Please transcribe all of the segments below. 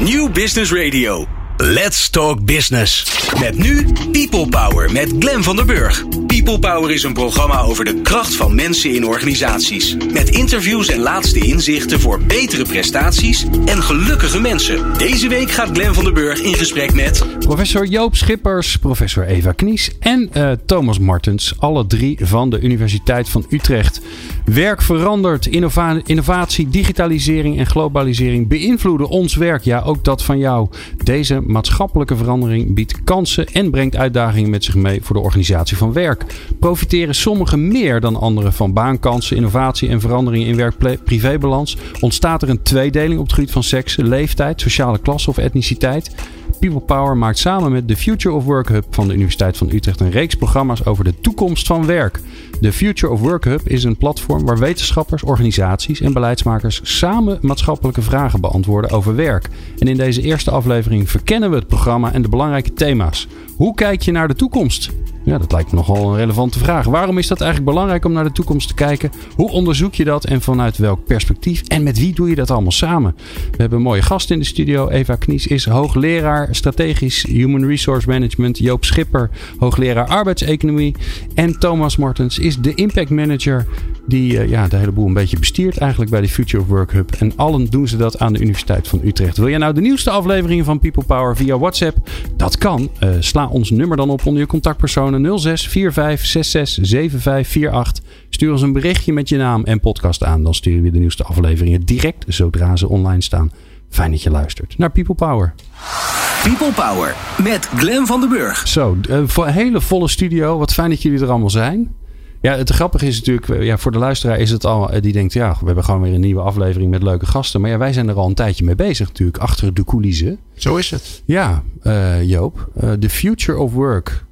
New Business Radio. Let's Talk Business. Met nu People Power met Glen van der Burg. People Power is een programma over de kracht van mensen in organisaties. Met interviews en laatste inzichten voor betere prestaties en gelukkige mensen. Deze week gaat Glen van der Burg in gesprek met... Professor Joop Schippers, professor Eva Knies en uh, Thomas Martens. Alle drie van de Universiteit van Utrecht. Werk verandert, innova innovatie, digitalisering en globalisering beïnvloeden ons werk. Ja, ook dat van jou. Deze maatschappelijke verandering biedt kansen en brengt uitdagingen met zich mee voor de organisatie van werk. Profiteren sommigen meer dan anderen van baankansen, innovatie en veranderingen in werk-privébalans? Ontstaat er een tweedeling op het gebied van seks, leeftijd, sociale klasse of etniciteit? People Power maakt samen met de Future of Work Hub van de Universiteit van Utrecht een reeks programma's over de toekomst van werk. De Future of Work Hub is een platform waar wetenschappers, organisaties en beleidsmakers samen maatschappelijke vragen beantwoorden over werk. En in deze eerste aflevering verkennen we het programma en de belangrijke thema's. Hoe kijk je naar de toekomst? Ja, dat lijkt me nogal een relevante vraag. Waarom is dat eigenlijk belangrijk om naar de toekomst te kijken? Hoe onderzoek je dat en vanuit welk perspectief? En met wie doe je dat allemaal samen? We hebben een mooie gast in de studio. Eva Knies is hoogleraar strategisch Human Resource Management. Joop Schipper, hoogleraar arbeidseconomie. En Thomas Mortens is de impact manager die uh, ja, de hele boel een beetje bestiert eigenlijk bij de Future of Work Hub. En allen doen ze dat aan de Universiteit van Utrecht. Wil jij nou de nieuwste afleveringen van People Power via WhatsApp? Dat kan. Uh, sla ons nummer dan op onder je contactpersonen 06 45 66 75 48. Stuur ons een berichtje met je naam en podcast aan. Dan sturen we de nieuwste afleveringen direct zodra ze online staan. Fijn dat je luistert naar People Power. People Power met Glen van den Burg. Zo, een hele volle studio. Wat fijn dat jullie er allemaal zijn. Ja, het grappige is natuurlijk, ja, voor de luisteraar is het al, die denkt, ja, we hebben gewoon weer een nieuwe aflevering met leuke gasten. Maar ja, wij zijn er al een tijdje mee bezig natuurlijk, achter de coulissen. Zo is het. Ja, uh, Joop, uh, the future of work.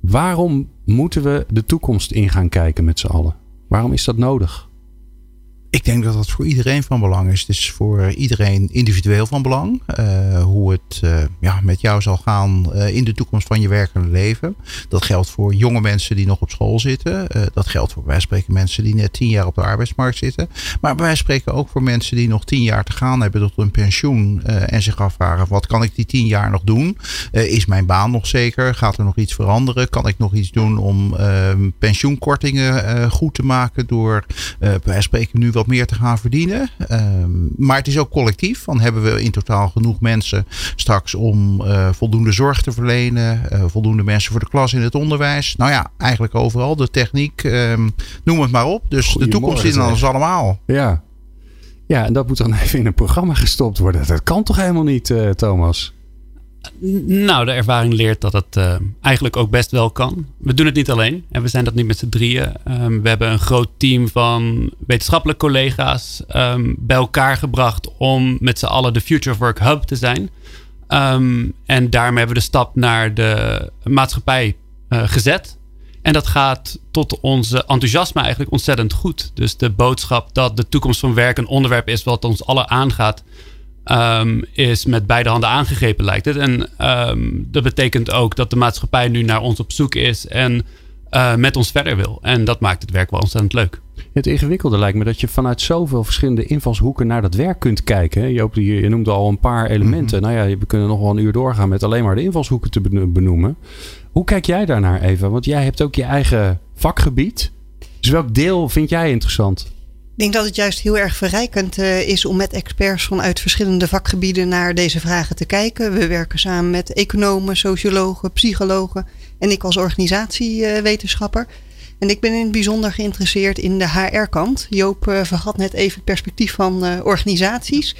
Waarom moeten we de toekomst in gaan kijken met z'n allen? Waarom is dat nodig? Ik denk dat dat voor iedereen van belang is. Het is voor iedereen individueel van belang. Uh, hoe het uh, ja, met jou zal gaan uh, in de toekomst van je werkende leven. Dat geldt voor jonge mensen die nog op school zitten. dat geldt voor wij spreken mensen die net tien jaar op de arbeidsmarkt zitten. Maar wij spreken ook voor mensen die nog tien jaar te gaan hebben tot een pensioen. en zich afvragen wat kan ik die tien jaar nog doen? is mijn baan nog zeker? Gaat er nog iets veranderen? Kan ik nog iets doen om ehm, pensioenkortingen goed te maken? Door wij spreken nu wat meer te gaan verdienen. Um, maar het is ook collectief. Van hebben we in totaal genoeg mensen straks om uh, voldoende zorg te verlenen. Uh, voldoende mensen voor de klas in het onderwijs. Nou ja, eigenlijk overal. De techniek, um, noem het maar op. Dus de toekomst is in ons allemaal. Ja. ja, en dat moet dan even in een programma gestopt worden. Dat kan toch helemaal niet, uh, Thomas? Nou, de ervaring leert dat het uh, eigenlijk ook best wel kan. We doen het niet alleen en we zijn dat niet met z'n drieën. Um, we hebben een groot team van wetenschappelijke collega's um, bij elkaar gebracht om met z'n allen de Future of Work Hub te zijn. Um, en daarmee hebben we de stap naar de maatschappij uh, gezet. En dat gaat tot onze enthousiasme eigenlijk ontzettend goed. Dus de boodschap dat de toekomst van werk een onderwerp is wat ons allen aangaat Um, is met beide handen aangegrepen, lijkt het. En um, dat betekent ook dat de maatschappij nu naar ons op zoek is en uh, met ons verder wil. En dat maakt het werk wel ontzettend leuk. Het ingewikkelde lijkt me dat je vanuit zoveel verschillende invalshoeken naar dat werk kunt kijken. Joop, je noemde al een paar elementen. Mm -hmm. Nou ja, we kunnen nog wel een uur doorgaan met alleen maar de invalshoeken te benoemen. Hoe kijk jij daarnaar even? Want jij hebt ook je eigen vakgebied. Dus welk deel vind jij interessant? Ik denk dat het juist heel erg verrijkend uh, is om met experts vanuit verschillende vakgebieden naar deze vragen te kijken. We werken samen met economen, sociologen, psychologen en ik als organisatiewetenschapper. En ik ben in het bijzonder geïnteresseerd in de HR-kant. Joop uh, vergat net even het perspectief van uh, organisaties.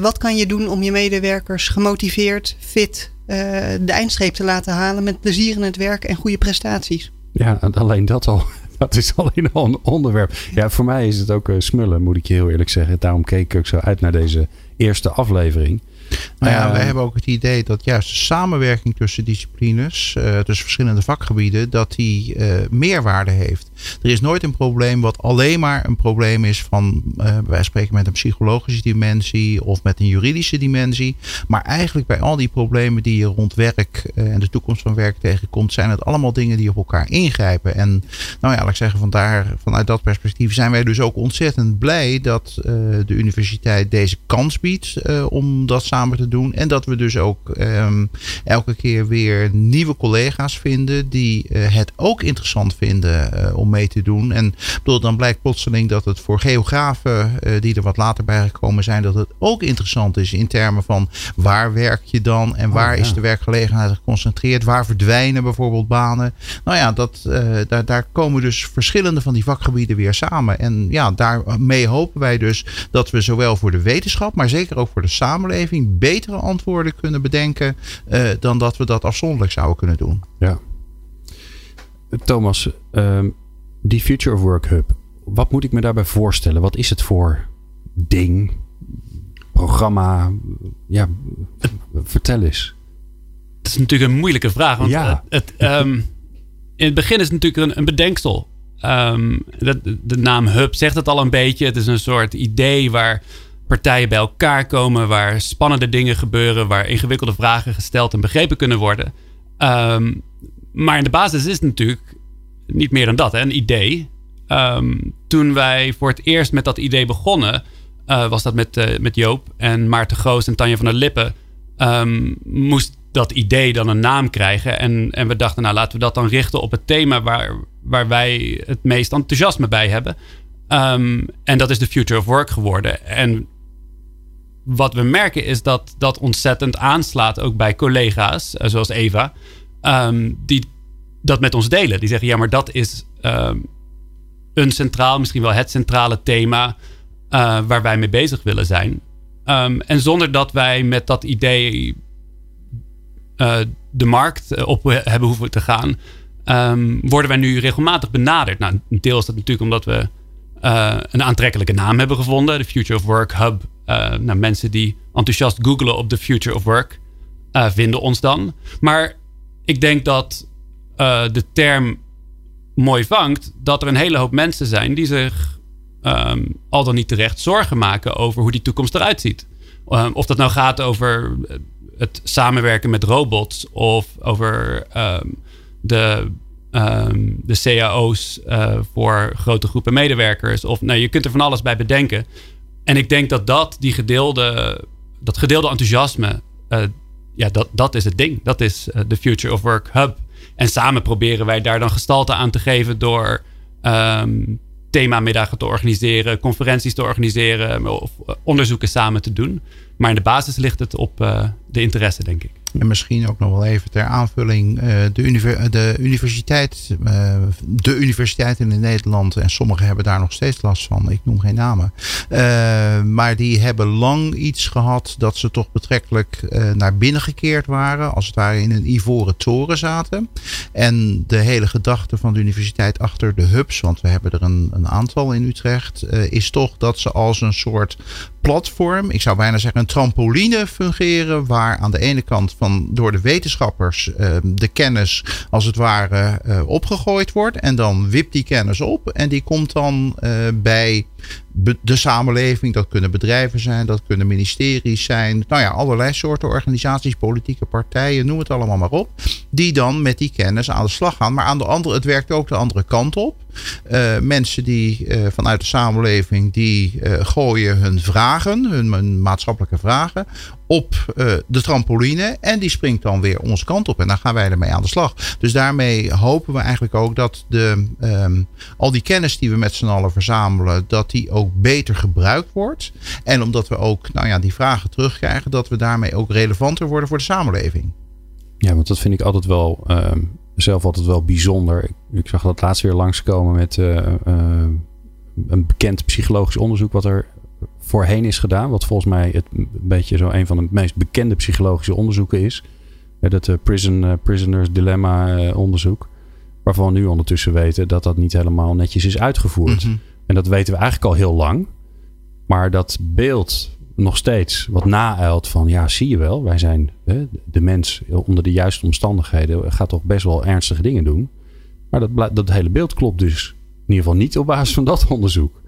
wat kan je doen om je medewerkers gemotiveerd, fit de eindstreep te laten halen met plezier in het werk en goede prestaties? Ja, alleen dat al. Dat is alleen al een onderwerp. Ja, voor mij is het ook uh, smullen, moet ik je heel eerlijk zeggen. Daarom keek ik ook zo uit naar deze eerste aflevering. Nou ja, uh, wij hebben ook het idee dat juist de samenwerking tussen disciplines, uh, tussen verschillende vakgebieden, dat die meerwaarde heeft. Er is nooit een probleem wat alleen maar een probleem is van, wij spreken met een psychologische dimensie of met een juridische dimensie. Maar eigenlijk bij al die problemen die je rond werk en de toekomst van werk tegenkomt, zijn het allemaal dingen die op elkaar ingrijpen. En nou ja, laat ik zeggen, van daar, vanuit dat perspectief zijn wij dus ook ontzettend blij dat de universiteit deze kans biedt om dat samen te doen. En dat we dus ook ehm, elke keer weer nieuwe collega's vinden die uh, het ook interessant vinden uh, om mee te doen. En bedoel, dan blijkt plotseling dat het voor geografen die er wat later bij gekomen zijn, dat het ook interessant is in termen van waar werk je dan en waar oh, ja. is de werkgelegenheid geconcentreerd, waar verdwijnen bijvoorbeeld banen. Nou ja, dat, daar, daar komen dus verschillende van die vakgebieden weer samen. En ja, daarmee hopen wij dus dat we zowel voor de wetenschap, maar zeker ook voor de samenleving betere antwoorden kunnen bedenken uh, dan dat we dat afzonderlijk zouden kunnen doen. Ja. Thomas, um, die Future of Work Hub, wat moet ik me daarbij voorstellen? Wat is het voor ding, programma? Ja, vertel eens. Het is natuurlijk een moeilijke vraag. Want ja. het, um, in het begin is het natuurlijk een, een bedenksel. Um, de, de, naam Hub zegt het al een beetje. Het is een soort idee waar partijen bij elkaar komen, waar spannende dingen gebeuren, waar ingewikkelde vragen gesteld en begrepen kunnen worden. Um, maar in de basis is het natuurlijk niet meer dan dat, hè? een idee. Um, toen wij voor het eerst met dat idee begonnen, uh, was dat met, uh, met Joop en Maarten Goos en Tanja van der Lippen. Um, moest dat idee dan een naam krijgen. En, en we dachten, nou laten we dat dan richten op het thema waar, waar wij het meest enthousiasme bij hebben. En dat is de Future of Work geworden. En wat we merken is dat dat ontzettend aanslaat ook bij collega's, uh, zoals Eva, um, die dat met ons delen. Die zeggen, ja, maar dat is um, een centraal, misschien wel het centrale thema uh, waar wij mee bezig willen zijn. Um, en zonder dat wij met dat idee uh, de markt op hebben hoeven te gaan, worden wij nu regelmatig benaderd. Nou, een deel is dat natuurlijk omdat we een aantrekkelijke naam hebben gevonden, de Future of Work Hub nou, mensen die enthousiast googelen op de future of work uh, vinden ons dan. Maar ik denk dat uh, de term mooi vangt dat er een hele hoop mensen zijn die zich um, al dan niet terecht zorgen maken over hoe die toekomst eruit ziet. Um, of dat nou gaat over het samenwerken met robots of over um, de, de cao's voor grote groepen medewerkers. Of nou, je kunt er van alles bij bedenken. En ik denk dat dat, die gedeelde, dat gedeelde enthousiasme, uh, ja, dat, dat is het ding. Dat is uh, de Future of Work Hub. En samen proberen wij daar dan gestalte aan te geven door um, themamiddagen te organiseren, conferenties te organiseren of onderzoeken samen te doen. Maar in de basis ligt het op de interesse, denk ik. En misschien ook nog wel even ter aanvulling. Uh, de, univer de, universiteit, de universiteiten in Nederland, en sommigen hebben daar nog steeds last van. Ik noem geen namen. Maar die hebben lang iets gehad dat ze toch betrekkelijk naar binnen gekeerd waren. Als het ware in een ivoren toren zaten. En de hele gedachte van de universiteit achter de hubs, want we hebben er een, een aantal in Utrecht, is toch dat ze als een soort platform, ik zou bijna zeggen een trampoline fungeren, waar aan de ene kant van door de wetenschappers uh, de kennis als het ware uh, opgegooid wordt. En dan wipt die kennis op en die komt dan uh, bij de samenleving. Dat kunnen bedrijven zijn, dat kunnen ministeries zijn. Nou ja, allerlei soorten organisaties, politieke partijen, noem het allemaal maar op. Die dan met die kennis aan de slag gaan. Maar aan de andere, het werkt ook de andere kant op. Uh, mensen die uh, vanuit de samenleving die uh, gooien hun vragen, hun, maatschappelijke vragen, op de trampoline. En die springt dan weer onze kant op. En dan gaan wij ermee aan de slag. Dus daarmee hopen we eigenlijk ook dat de, um, al die kennis die we met z'n allen verzamelen, dat die ook beter gebruikt wordt. En omdat we ook nou ja, die vragen terugkrijgen, dat we daarmee ook relevanter worden voor de samenleving. Ja, want dat vind ik altijd wel, uh, zelf altijd wel bijzonder. Ik, ik, zag dat laatst weer langskomen met uh, uh, een bekend psychologisch onderzoek wat er voorheen is gedaan. Wat volgens mij het een beetje zo een van de meest bekende psychologische onderzoeken is. Dat prison, Prisoners Dilemma onderzoek. Waarvan we nu ondertussen weten dat dat niet helemaal netjes is uitgevoerd. Mm -hmm. En dat weten we eigenlijk al heel lang. Maar dat beeld nog steeds wat naeilt van ja, zie je wel, wij zijn hè, de mens onder de juiste omstandigheden gaat toch best wel ernstige dingen doen. Maar dat, dat hele beeld klopt dus ieder geval niet op basis van dat onderzoek.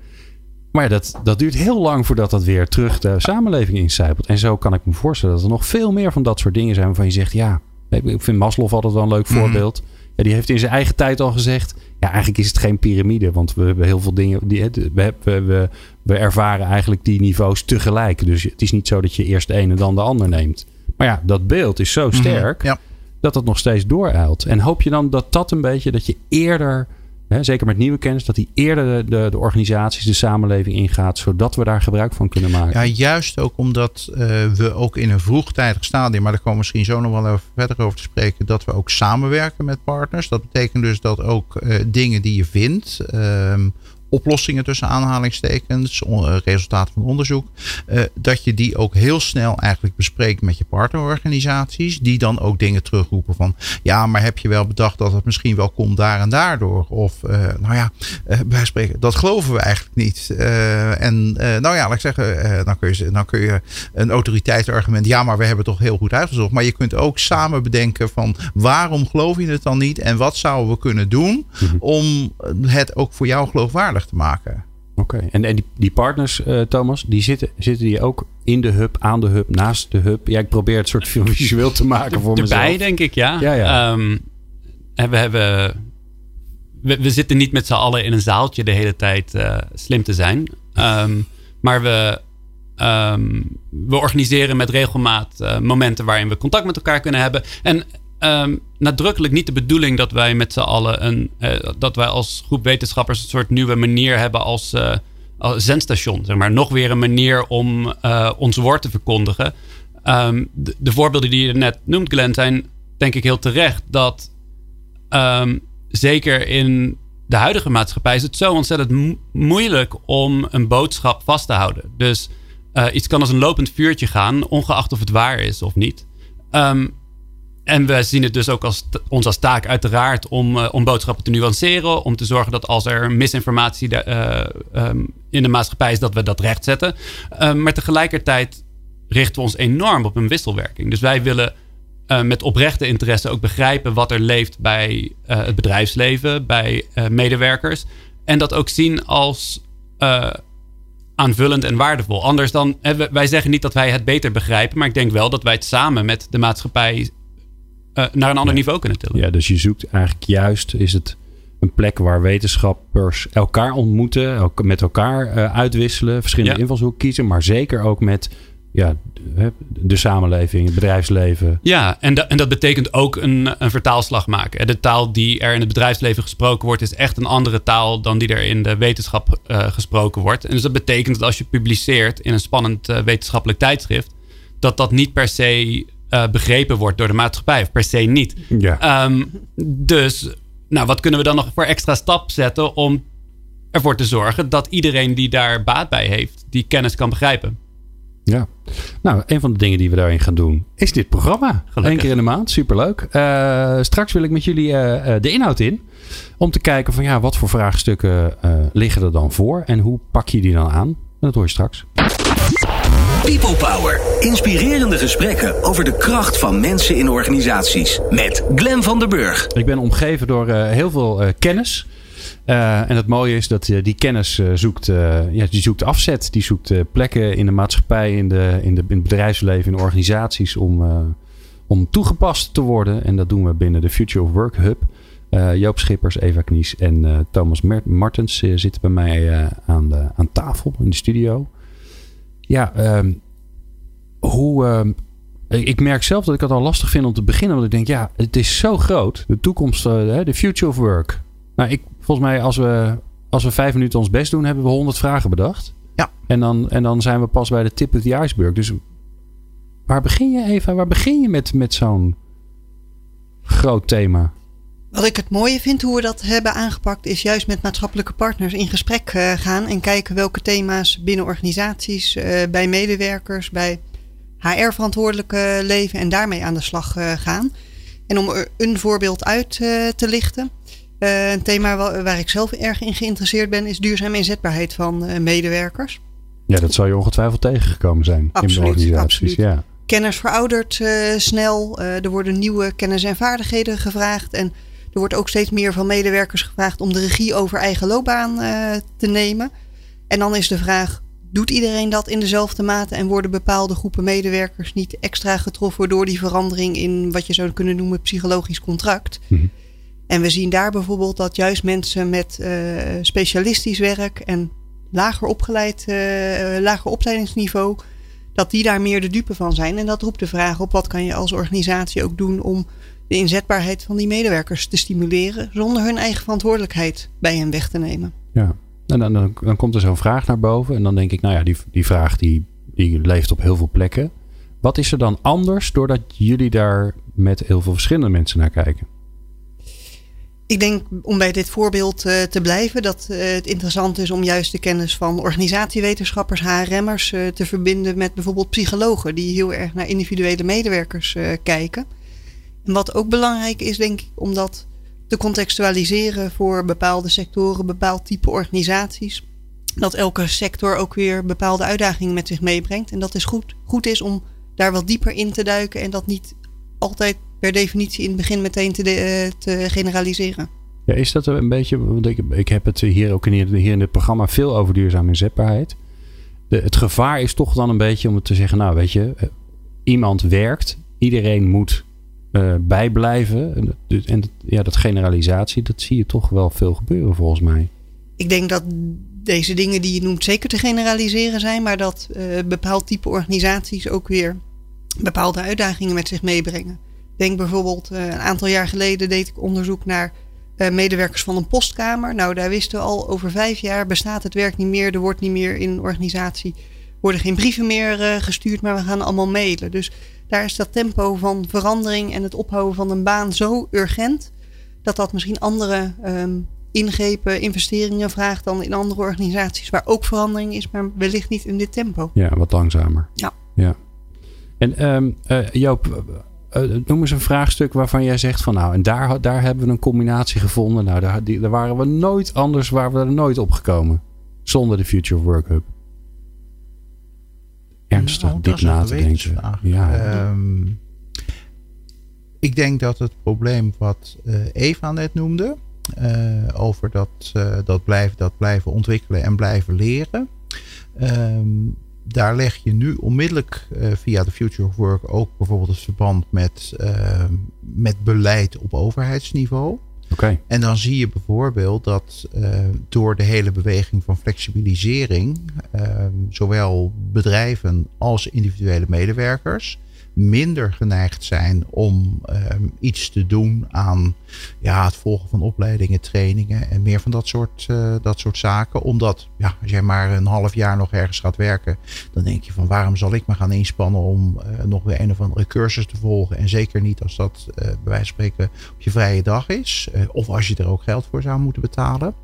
Maar dat, dat duurt heel lang voordat dat weer terug de samenleving incijpelt. En zo kan ik me voorstellen dat er nog veel meer van dat soort dingen zijn waarvan je zegt, ja, ik vind Maslow altijd wel een leuk mhm. voorbeeld. Ja, die heeft in zijn eigen tijd al gezegd, ja, eigenlijk is het geen piramide, want we hebben heel veel dingen, die, we, we, we ervaren eigenlijk die niveaus tegelijk. Dus het is niet zo dat je eerst de ene en dan de ander neemt. Maar ja, dat beeld is zo mhm. sterk ja. dat het nog steeds dooruilt. En hoop je dan dat dat een beetje, dat je eerder Zeker met nieuwe kennis, dat die eerder de, de, organisaties, de samenleving ingaat, zodat we daar gebruik van kunnen maken. Ja, juist ook omdat uh, we ook in een vroegtijdig stadium, maar daar komen we misschien zo nog wel even verder over te spreken, dat we ook samenwerken met partners. Dat betekent dus dat ook uh, dingen die je vindt, uh, oplossingen tussen aanhalingstekens, eh, resultaten van onderzoek, eh, dat je die ook heel snel eigenlijk bespreekt met je partnerorganisaties, die dan ook dingen terugroepen van, ja, maar heb je wel bedacht dat het misschien wel komt daar en daardoor? Of, uh, nou ja, wij spreken, dat geloven we eigenlijk niet. en nou ja, laat ik zeggen, dan, kun je, dan kun je een autoriteitsargument, ja, maar we hebben toch heel goed uitgezocht. Maar je kunt ook samen bedenken van, waarom geloof je het dan niet? En wat zouden we kunnen doen mhm. om het ook voor jou geloofwaardig te maken. Oké, en, en die, die partners, uh, Thomas, die zitten, zitten die ook in de hub, aan de hub, naast de hub? Ja, ik probeer het soort visueel te maken voor mezelf. Erbij, denk ik, ja. ja, ja. Um, we hebben... We, we, zitten niet met z'n allen in een zaaltje de hele tijd uh, slim te zijn. Um, maar we, um, we organiseren met regelmaat uh, momenten waarin we contact met elkaar kunnen hebben. En um, nadrukkelijk niet de bedoeling dat wij met z'n allen een, uh, dat wij als groep wetenschappers een soort nieuwe manier hebben als, uh, als zendstation. Zeg maar. Nog weer een manier om uh, ons woord te verkondigen. Um, de, de, voorbeelden die je net noemt, Glenn, zijn denk ik heel terecht. Dat um, zeker in de huidige maatschappij is het zo ontzettend moeilijk om een boodschap vast te houden. Dus iets kan als een lopend vuurtje gaan, ongeacht of het waar is of niet. Um, en we zien het dus ook als ons als taak uiteraard om, uh, om boodschappen te nuanceren. Om te zorgen dat als er misinformatie uh, um, in de maatschappij is, dat we dat rechtzetten. Uh, maar tegelijkertijd richten we ons enorm op een wisselwerking. Dus wij willen uh, met oprechte interesse ook begrijpen wat er leeft bij het bedrijfsleven, bij medewerkers. En dat ook zien als aanvullend en waardevol. Anders dan, wij zeggen niet dat wij het beter begrijpen, maar ik denk wel dat wij het samen met de maatschappij uh, naar een ander niveau kunnen tillen. Ja, dus je zoekt eigenlijk juist, is het een plek waar wetenschappers elkaar ontmoeten, met elkaar uh, uitwisselen, verschillende ja. invalshoeken kiezen, maar zeker ook met ja, de samenleving, het bedrijfsleven. Ja, en, da en dat betekent ook een, een vertaalslag maken. De taal die er in het bedrijfsleven gesproken wordt, is echt een andere taal dan die er in de wetenschap uh, gesproken wordt. En dus dat betekent dat als je publiceert in een spannend uh, wetenschappelijk tijdschrift, dat dat niet per se uh, begrepen wordt door de maatschappij. Of per se niet. Ja. Um, dus, nou, wat kunnen we dan nog voor extra stap zetten om ervoor te zorgen dat iedereen die daar baat bij heeft, die kennis kan begrijpen? Ja, nou, een van de dingen die we daarin gaan doen is dit programma. Gelukkig. Eén keer in de maand, superleuk. Uh, straks wil ik met jullie uh, de inhoud in. Om te kijken van ja, wat voor vraagstukken liggen er dan voor en hoe pak je die dan aan? En dat hoor je straks. People Power. Inspirerende gesprekken over de kracht van mensen in organisaties. Met Glen van der Burg. Ik ben omgeven door uh, heel veel uh, kennis. Uh, en het mooie is dat die kennis zoekt, ja, die zoekt afzet. Die zoekt plekken in de maatschappij, in, de, in, de, het bedrijfsleven, in organisaties om, om toegepast te worden. En dat doen we binnen de Future of Work Hub. Joop Schippers, Eva Knies en Thomas Martens zitten bij mij aan, de, aan tafel in de studio. Ja, ehm, hoe. Ehm, ik merk zelf dat ik het al lastig vind om te beginnen. Want ik denk, ja, het is zo groot. De toekomst, uh, de future of work. Nou, ik, volgens mij, als we, als we vijf minuten ons best doen, hebben we honderd vragen bedacht. Ja. En dan, en dan zijn we pas bij de tip of the iceberg. Dus waar begin je, Eva? Waar begin je met, met zo'n groot thema? Wat ik het mooie vind hoe we dat hebben aangepakt, is juist met maatschappelijke partners in gesprek uh, gaan en kijken welke thema's binnen organisaties, uh, bij medewerkers, bij HR-verantwoordelijke leven en daarmee aan de slag uh, gaan. En om er een voorbeeld uit te lichten. een thema waar, waar, ik zelf erg in geïnteresseerd ben, is duurzame inzetbaarheid van medewerkers. Ja, dat zal je ongetwijfeld tegengekomen zijn absoluut, in de organisaties. Absoluut. Ja. Kennis veroudert snel, er worden nieuwe kennis en vaardigheden gevraagd. En Er wordt ook steeds meer van medewerkers gevraagd om de regie over eigen loopbaan te nemen. En dan is de vraag: doet iedereen dat in dezelfde mate en worden bepaalde groepen medewerkers niet extra getroffen door die verandering in wat je zou kunnen noemen psychologisch contract? Mhm. En we zien daar bijvoorbeeld dat juist mensen met uh, specialistisch werk en lager opgeleid, uh, lager opleidingsniveau, dat die daar meer de dupe van zijn. En dat roept de vraag op: wat kan je als organisatie ook doen om de inzetbaarheid van die medewerkers te stimuleren zonder hun eigen verantwoordelijkheid bij hen weg te nemen? Ja, en dan, dan, dan komt er zo'n vraag naar boven. En dan denk ik, nou ja, die, die vraag die, die leeft op heel veel plekken. Wat is er dan anders doordat jullie daar met heel veel verschillende mensen naar kijken? Ik denk om bij dit voorbeeld uh, te blijven dat uh, het interessant is om juist de kennis van organisatiewetenschappers, HRM'ers uh, te verbinden met bijvoorbeeld psychologen die heel erg naar individuele medewerkers kijken. Wat ook belangrijk is, denk ik, omdat te contextualiseren voor bepaalde sectoren, bepaald type organisaties. Dat elke sector ook weer bepaalde uitdagingen met zich meebrengt. En dat is goed, goed is om daar wat dieper in te duiken en dat niet altijd per definitie in het begin meteen te, eh, te generaliseren. Ja, is dat een beetje, want ik, heb het hier ook in, hier in het programma veel over duurzame inzetbaarheid. De, het gevaar is toch dan een beetje om het te zeggen, nou weet je, eh, iemand werkt, iedereen moet uh, bijblijven. En, en ja, dat generalisatie, dat zie je toch wel veel gebeuren volgens mij. Ik denk dat deze dingen die je noemt zeker te generaliseren zijn, maar dat uh, bepaald type organisaties ook weer bepaalde uitdagingen met zich meebrengen. Denk bijvoorbeeld, uh, een aantal jaar geleden deed ik onderzoek naar medewerkers van een postkamer. Nou, daar wisten we al over vijf jaar bestaat het werk niet meer. Er wordt niet meer in een organisatie, worden geen brieven meer gestuurd, maar we gaan allemaal mailen. Dus daar is dat tempo van verandering en het ophouden van een baan zo urgent. Dat dat misschien andere um, ingrepen, investeringen vraagt dan in andere organisaties waar ook verandering is, maar wellicht niet in dit tempo. Ja, wat langzamer. Ja. ja. En um, uh, Joop, uh, noem eens een vraagstuk waarvan jij zegt van nou, en daar, daar hebben we een combinatie gevonden. Nou, daar, die, daar waren we nooit anders, waar we er nooit op gekomen. Zonder de Future of Work Hub ernstig nou, diep na te denken. Ja. Um, ik denk dat het probleem wat uh, Eva net noemde, uh, over dat, uh, dat, blijven, dat blijven ontwikkelen en blijven leren. Um, daar leg je nu onmiddellijk via de Future of Work ook bijvoorbeeld het verband met, ehm, met beleid op overheidsniveau. En dan zie je bijvoorbeeld dat uh, door de hele beweging van flexibilisering, uh, zowel bedrijven als individuele medewerkers minder geneigd zijn om um, iets te doen aan ja, het volgen van opleidingen, trainingen en meer van dat soort, uh, dat soort zaken. Omdat ja, als jij maar een half jaar nog ergens gaat werken, dan denk je van waarom zal ik me gaan inspannen om uh, nog weer een of andere cursus te volgen. En zeker niet als dat uh, bij wijze van spreken op je vrije dag is. of als je er ook geld voor zou moeten betalen.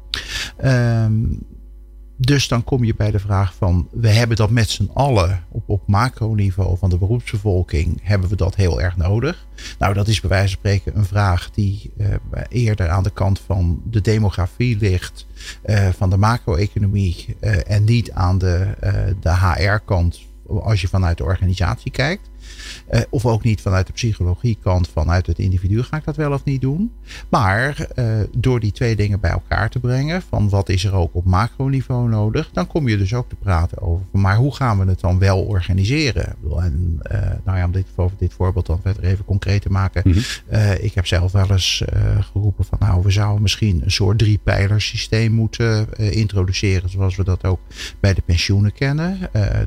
Um, dus dan kom je bij de vraag van, we hebben dat met z'n allen op, op macroniveau van de beroepsbevolking, hebben we dat heel erg nodig? Nou, dat is bij wijze van spreken een vraag die uh, eerder aan de kant van de demografie ligt, uh, van de macro-economie uh, en niet aan de, de HR-kant als je vanuit de organisatie kijkt. Uh, of ook niet vanuit de psychologiekant, vanuit het individu ga ik dat wel of niet doen. Maar uh, door die twee dingen bij elkaar te brengen, van wat is er ook op macroniveau nodig, dan kom je dus ook te praten over, maar hoe gaan we het dan wel organiseren? En uh, nou ja, om dit, over dit voorbeeld dan verder even concreet te maken. Mm -hmm. ik heb zelf wel eens geroepen van, nou, we zouden misschien een soort drie systeem moeten introduceren, zoals we dat ook bij de pensioenen kennen.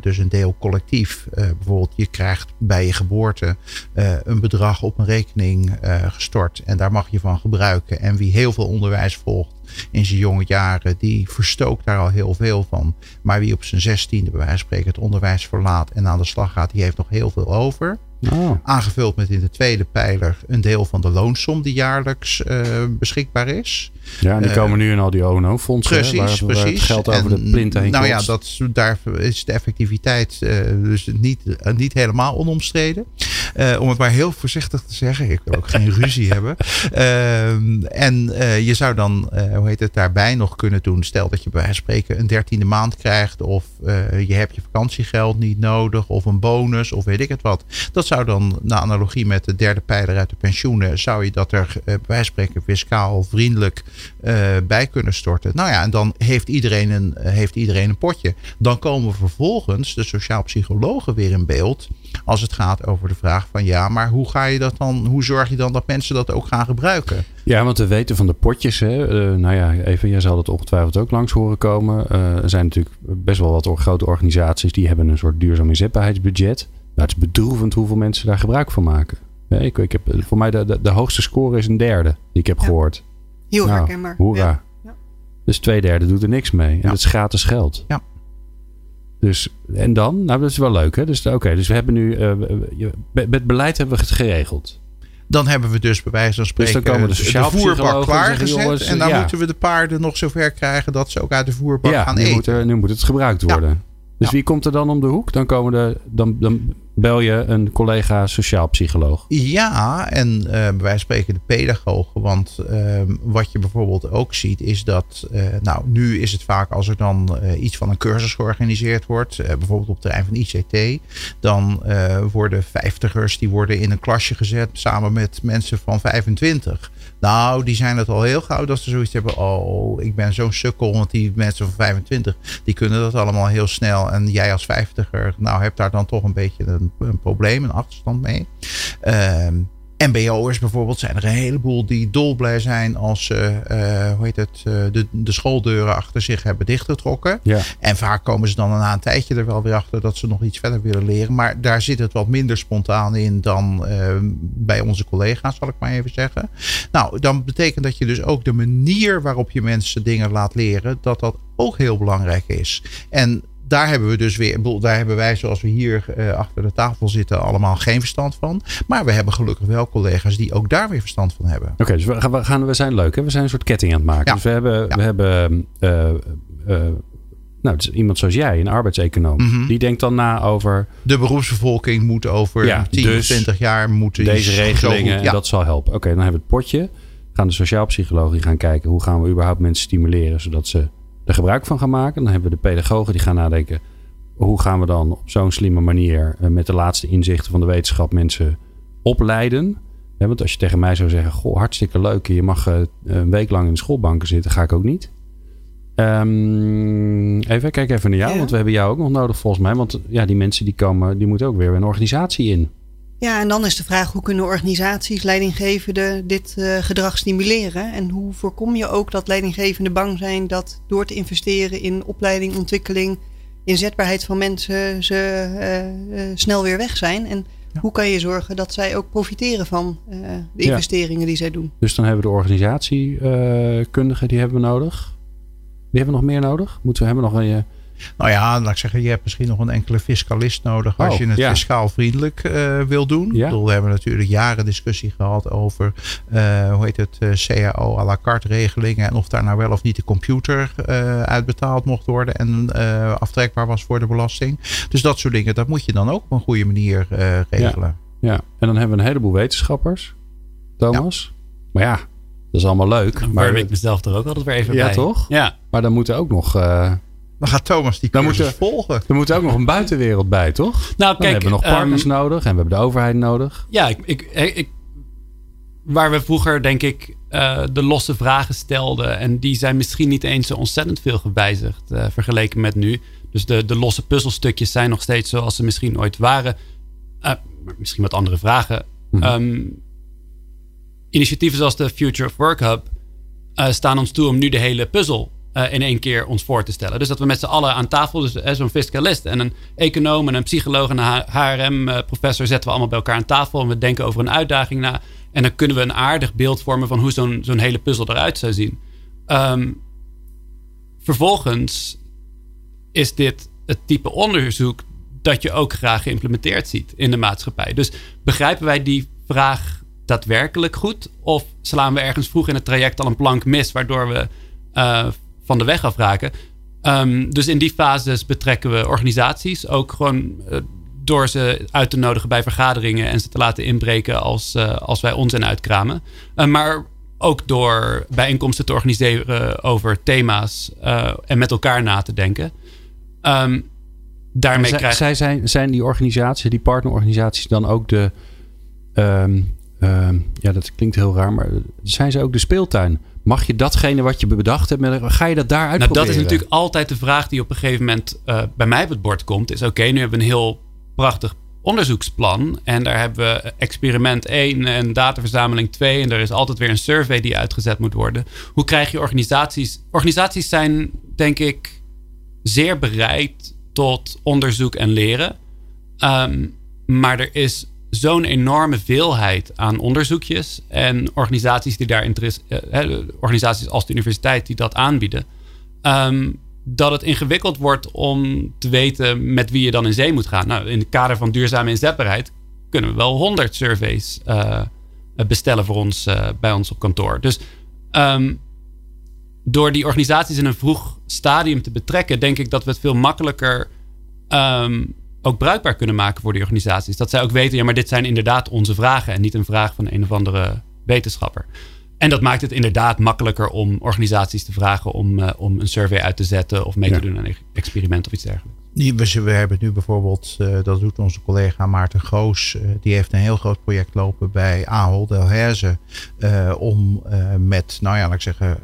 dus een deel collectief, bijvoorbeeld je krijgt bij je geboorte uh, een bedrag op een rekening uh, gestort. En daar mag je van gebruiken. En wie heel veel onderwijs volgt in zijn jonge jaren, die verstookt daar al heel veel van. Maar wie op zijn zestiende, bij wijze van spreken, het onderwijs verlaat en aan de slag gaat, die heeft nog heel veel over. Oh. Aangevuld met in de tweede pijler een deel van de loonsom die jaarlijks uh, beschikbaar is. Ja, en die komen nu in al die ONO-fondsen. Precies, waar, precies. Waar het geld over en, de plint heen Nou ja, dat, daar is de effectiviteit uh, dus niet, niet helemaal onomstreden. Om het maar heel voorzichtig te zeggen. Ik wil ook geen ruzie hebben. Ehm, en je zou dan, hoe heet het, daarbij nog kunnen doen. Stel dat je bij wijze van spreken een dertiende maand krijgt. Of je hebt je vakantiegeld niet nodig. Of een bonus. Of weet ik het wat. Dat zou dan, na analogie met de derde pijler uit de pensioenen. Zou je dat er bij wijze van spreken fiscaal vriendelijk bij kunnen storten. Nou ja, en dan heeft iedereen een, heeft iedereen een potje. Dan komen vervolgens de sociaal-psychologen weer in beeld. Als het gaat over de vraag van ja, maar hoe ga je dat dan? Hoe zorg je dan dat mensen dat ook gaan gebruiken? Ja, want we weten van de potjes. Hè, uh, nou ja, even, jij zal het ongetwijfeld ook langs horen komen. Uh, er zijn natuurlijk best wel wat grote organisaties die hebben een soort duurzaam inzetbaarheidsbudget. Nou, het is bedroevend hoeveel mensen daar gebruik van maken. ik, ik heb, voor mij de, de, de, hoogste score is een derde die ik heb gehoord. Heel nou, herkenbaar. Hoera. Ja. Dus twee derde doet er niks mee. En dat is gratis geld. Ja. Dus, en dan? Nou, dat is wel leuk. Hè? Dus, oké, dus we hebben nu. Uh, met beleid hebben we het geregeld. Dan hebben we dus bij wijze van spreken dus dan komen de, de voerbak klaargezet. en dan moeten we de paarden nog zover krijgen dat ze ook uit de voerbak gaan nu eten. Moet er, nu moet het gebruikt worden. Dus wie komt er dan om de hoek? Dan, komen de, dan, dan bel je een collega sociaal psycholoog. Ja, en uh, wijze van spreken de pedagogen. Want uh, wat je bijvoorbeeld ook ziet is dat... Uh, nou, nu is het vaak als er dan iets van een cursus georganiseerd wordt. bijvoorbeeld op het terrein van ICT. Dan worden vijftigers die worden in een klasje gezet samen met mensen van 25. Nou, die zijn het al heel gauw dat ze zoiets hebben. Oh, ik ben zo'n sukkel. Want die mensen van 25, die kunnen dat allemaal heel snel. En jij als 50er, nou, hebt daar dan toch een beetje een, een probleem, een achterstand mee. Ehm MBO'ers bijvoorbeeld zijn er een heleboel die dolblij zijn als ze uh, hoe heet het, uh, de, de schooldeuren achter zich hebben dichtgetrokken. Ja. En vaak komen ze dan na een tijdje er wel weer achter dat ze nog iets verder willen leren. Maar daar zit het wat minder spontaan in dan uh, bij onze collega's, zal ik maar even zeggen. Nou, dan betekent dat je dus ook de manier waarop je mensen dingen laat leren, dat dat ook heel belangrijk is. En daar hebben we dus weer, daar hebben wij zoals we hier uh, achter de tafel zitten allemaal geen verstand van. Maar we hebben gelukkig wel collega's die ook daar weer verstand van hebben. Oké, dus we, gaan, we, gaan, we zijn leuk hè? We zijn een soort ketting aan het maken. Ja. Dus we hebben, Ja. we hebben uh, uh, nou, dus iemand zoals jij, een arbeidseconoom. Mhm. Die denkt dan na over De beroepsbevolking moet over Ja, 10 dus of 20 jaar moeten deze regelingen. goed- ja. En dat zal helpen. Oké, dan hebben we het potje. Gaan de sociaalpsychologen die gaan kijken hoe gaan we überhaupt mensen stimuleren zodat ze er gebruik van gaan maken. Dan hebben we de pedagogen die gaan nadenken hoe gaan we dan op zo'n slimme manier eh, met de laatste inzichten van de wetenschap mensen opleiden. Want als je tegen mij zou zeggen, goh, hartstikke leuk. Je mag eh, een week lang in de schoolbanken zitten, ga ik ook niet. Ehm, even, kijk even naar jou, Ja. want we hebben jou ook nog nodig volgens mij. Want ja, die mensen die komen, die moeten ook weer een organisatie in. Ja, en dan is de vraag hoe kunnen organisaties, leidinggevenden dit eh, gedrag stimuleren? En hoe voorkom je ook dat leidinggevenden bang zijn dat door te investeren in opleiding, ontwikkeling, inzetbaarheid van mensen ze eh, eh, snel weer weg zijn? En hoe kan je zorgen dat zij ook profiteren van de Ja. investeringen die zij doen? Dus dan hebben we de organisatiekundigen, die hebben we nodig. Wie hebben we nog meer nodig? Moeten we hebben nog een. Nou ja, laat ik zeggen, je hebt misschien nog een enkele fiscalist nodig als Oh, je het ja. fiscaal vriendelijk eh, wil doen. Ja. Ik bedoel, we hebben natuurlijk jaren discussie gehad over, eh, hoe heet het, eh, CAO à la carte regelingen. En of daar nou wel of niet de computer eh, uitbetaald mocht worden en eh, aftrekbaar was voor de belasting. Dus dat soort dingen, dat moet je dan ook op een goede manier eh, regelen. ja, en dan hebben we een heleboel wetenschappers, Thomas. Maar ja, dat is allemaal leuk. Maar, ik mezelf er ook altijd weer even Ja, bij. toch? Ja. maar dan moeten ook nog. eh, Dan gaat Thomas die Dan cursus moeten- volgen. er moet ook nog een buitenwereld bij, toch? Nou, Dan kijk, hebben we nog partners ehm, nodig en we hebben de overheid nodig. Ja, ik, ik, ik, waar we vroeger, denk ik, eh, de losse vragen stelden. En die zijn misschien niet eens zo ontzettend veel gewijzigd eh, vergeleken met nu. Dus de, de losse puzzelstukjes zijn nog steeds zoals ze misschien ooit waren. Eh, misschien wat andere vragen. Mhm. Ehm, initiatieven zoals de Future of Work Hub staan ons toe om nu de hele puzzel eh, in één keer ons voor te stellen. Dus dat we met z'n allen aan tafel, dus eh, zo'n fiscalist en een econoom en een psycholoog en een HRM-professor zetten we allemaal bij elkaar aan tafel en we denken over een uitdaging na. En dan kunnen we een aardig beeld vormen van hoe zo'n zo'n hele puzzel eruit zou zien. Ehm, vervolgens is dit het type onderzoek dat je ook graag geïmplementeerd ziet in de maatschappij. Dus begrijpen wij die vraag daadwerkelijk goed? Of slaan we ergens vroeg in het traject al een plank mis, waardoor we eh, van de weg afraken? Ehm, dus in die fases betrekken we organisaties ook gewoon eh, door ze uit te nodigen bij vergaderingen en ze te laten inbreken als, uh, als wij onzin uitkramen. Uh, maar ook door bijeenkomsten te organiseren over thema's en met elkaar na te denken. Um, daarmee zij, zij zijn, zijn die organisaties, die partnerorganisaties, dan ook de. Um, um, ja, dat klinkt heel raar, maar zijn ze ook de speeltuin? Mag je datgene wat je bedacht hebt, ga je dat daar uitproberen? Nou, dat is natuurlijk altijd de vraag die op een gegeven moment uh, bij mij op het bord komt. Is oké, nu hebben we een heel prachtig onderzoeksplan. En daar hebben we experiment 1 en dataverzameling 2. En er is altijd weer een survey die uitgezet moet worden. Hoe krijg je organisaties... Organisaties zijn, denk ik, zeer bereid tot onderzoek en leren. Um, maar er is zo'n enorme veelheid aan onderzoekjes en organisaties die daar interesse, uh, organisaties als de universiteit die dat aanbieden, um, dat het ingewikkeld wordt om te weten met wie je dan in zee moet gaan. Nou, in het kader van duurzame inzetbaarheid kunnen we wel honderd surveys uh, bestellen voor ons uh, bij ons op kantoor. Dus um, door die organisaties in een vroeg stadium te betrekken, denk ik dat we het veel makkelijker um, ook bruikbaar kunnen maken voor die organisaties. Dat zij ook weten, ja, maar dit zijn inderdaad onze vragen en niet een vraag van een of andere wetenschapper. En dat maakt het inderdaad makkelijker om organisaties te vragen om, uh, om een survey uit te zetten of mee te doen aan een experiment of iets dergelijks. We, we hebben nu bijvoorbeeld, uh, dat doet onze collega Maarten Goos, uh, die heeft een heel groot project lopen bij Ahold Delhaize. om met, nou ja, laat ik zeggen,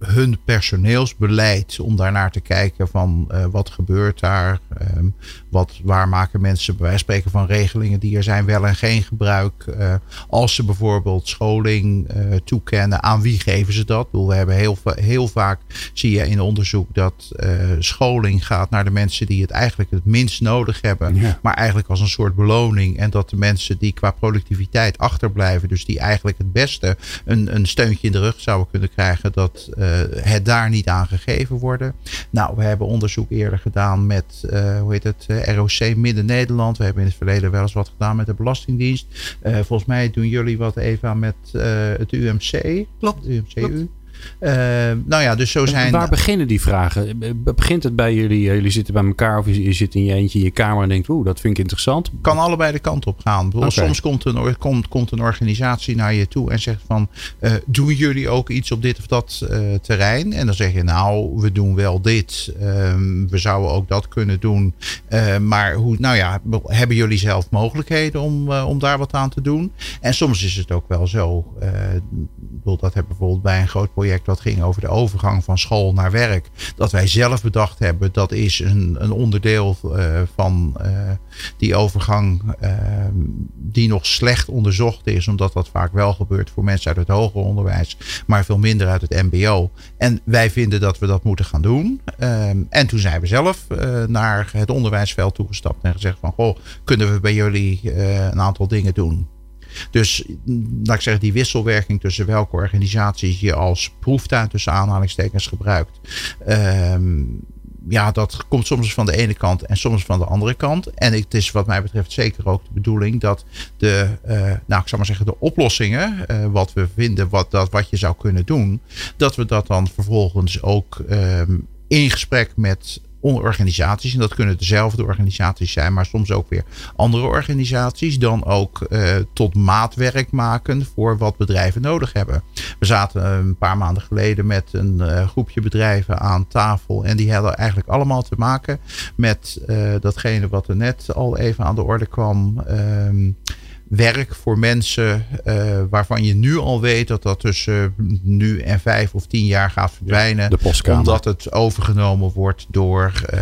hun personeelsbeleid om daarnaar te kijken van uh, wat gebeurt daar, um, wat, waar maken mensen bij wijze spreken van regelingen die er zijn wel en geen gebruik. Uh, als ze bijvoorbeeld scholing uh, toekennen, aan wie geven ze dat? Bedoel, we hebben heel, heel vaak, zie je in onderzoek, dat scholing gaat naar de mensen die het eigenlijk het minst nodig hebben, ja. maar eigenlijk als een soort beloning. En dat de mensen die qua productiviteit achterblijven, dus die eigenlijk het beste een, een steuntje in de rug zouden kunnen krijgen, dat het daar niet aan gegeven worden. Nou, we hebben onderzoek eerder gedaan met, uh, hoe heet het, uh, ROC Midden-Nederland. We hebben in het verleden wel eens wat gedaan met de Belastingdienst. Volgens mij doen jullie wat even met het UMC. Klopt. UMCU. Klopt. Uh, nou ja, dus zo zijn. Waar beginnen die vragen? Begint het bij jullie? Jullie zitten bij elkaar of je, zit in je eentje in je kamer en denkt, oeh, dat vind ik interessant. Kan allebei de kant op gaan. Okay. Soms komt een, komt, komt een organisatie naar je toe en zegt van, uh, doen jullie ook iets op dit of dat uh, terrein? En dan zeg je, nou, we doen wel dit. Um, we zouden ook dat kunnen doen. maar hoe, nou ja, hebben jullie zelf mogelijkheden om, om daar wat aan te doen? En soms is het ook wel zo. Dat heb bijvoorbeeld bij een groot project wat ging over de overgang van school naar werk. Dat wij zelf bedacht hebben, dat is een, een onderdeel uh, van uh, die overgang uh, die nog slecht onderzocht is. Omdat dat vaak wel gebeurt voor mensen uit het hoger onderwijs, maar veel minder uit het mbo. En wij vinden dat we dat moeten gaan doen. en toen zijn we zelf naar het onderwijsveld toegestapt en gezegd van, goh, kunnen we bij jullie een aantal dingen doen? Dus laat ik zeggen, die wisselwerking tussen welke organisaties je als proeftuin tussen aanhalingstekens gebruikt. Um, ja, dat komt soms van de ene kant en soms van de andere kant. En het is wat mij betreft zeker ook de bedoeling dat de, uh, nou ik zou maar zeggen, de oplossingen, uh, wat we vinden, wat, dat, wat je zou kunnen doen, dat we dat dan vervolgens ook um, in gesprek met organisaties. En dat kunnen dezelfde organisaties zijn, maar soms ook weer andere organisaties. Dan ook uh, tot maatwerk maken voor wat bedrijven nodig hebben. We zaten een paar maanden geleden met een uh, groepje bedrijven aan tafel. En die hadden eigenlijk allemaal te maken met uh, datgene wat er net al even aan de orde kwam. Uh, werk voor mensen uh, waarvan je nu al weet dat dat tussen nu en vijf of tien jaar gaat verdwijnen. Ja, omdat het overgenomen wordt door uh,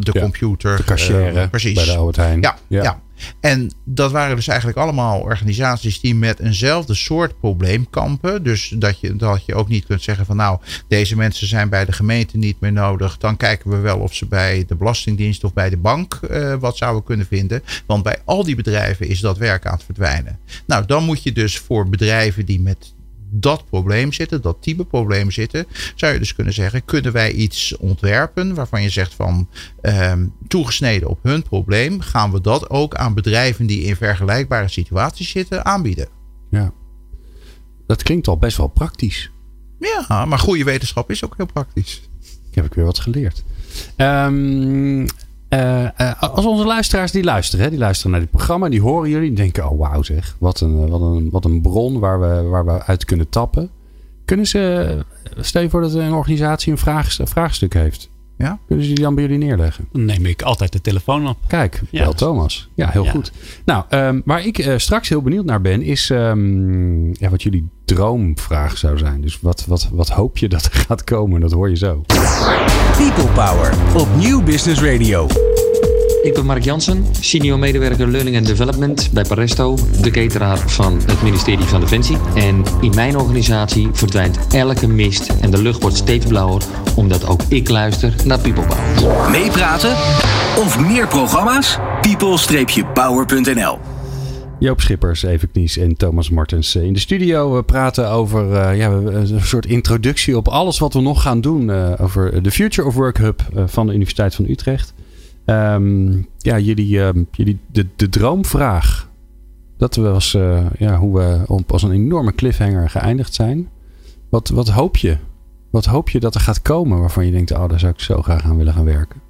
de ja, computer. De cashier uh, precies. bij de Albert Heijn. Ja, ja. ja. En dat waren dus eigenlijk allemaal organisaties die met eenzelfde soort probleem kampen. Dus dat je, dat je ook niet kunt zeggen van nou, deze mensen zijn bij de gemeente niet meer nodig. Dan kijken we wel of ze bij de Belastingdienst of bij de bank uh, wat zouden kunnen vinden. Want bij al die bedrijven is dat werk aan het verdwijnen. Nou, dan moet je dus voor bedrijven die met dat probleem zitten, dat type probleem zitten, zou je dus kunnen zeggen, kunnen wij iets ontwerpen waarvan je zegt van um, toegesneden op hun probleem, gaan we dat ook aan bedrijven die in vergelijkbare situaties zitten aanbieden. Ja, dat klinkt al best wel praktisch. Ja, maar goede wetenschap is ook heel praktisch. Ik heb ik weer wat geleerd. Um, als onze luisteraars die luisteren, hè, die luisteren naar dit programma, die horen jullie, die denken: oh wauw zeg, wat een, wat een, wat een bron waar we, waar we uit kunnen tappen. Kunnen ze, stel je voor dat een organisatie een, vraag, een vraagstuk heeft. Ja? Kunnen ze die dan bij jullie neerleggen? Dan neem ik altijd de telefoon op. Kijk, bel Thomas. Ja, heel goed. Nou, um, waar ik uh, straks heel benieuwd naar ben, is um, ja, wat jullie droomvraag zou zijn. Dus wat, wat, wat hoop je dat er gaat komen? Dat hoor je zo. People Power op Nieuw Business Radio. Ik ben Mark Jansen, senior medewerker Learning and Development bij Paresto, de cateraar van het ministerie van Defensie. En in mijn organisatie verdwijnt elke mist en de lucht wordt steeds blauwer, omdat ook ik luister naar People Power. Meepraten of meer programma's? people-power.nl Joop Schippers, Even Knies en Thomas Martens in de studio. We praten over uh, ja, een soort introductie op alles wat we nog gaan doen uh, over de Future of Work Hub uh, van de Universiteit van Utrecht. Um, ja, jullie, uh, jullie de, de droomvraag. Dat was ja, hoe we als een enorme cliffhanger geëindigd zijn. Wat, wat hoop je? Wat hoop je dat er gaat komen waarvan je denkt, oh, daar zou ik zo graag aan willen gaan werken?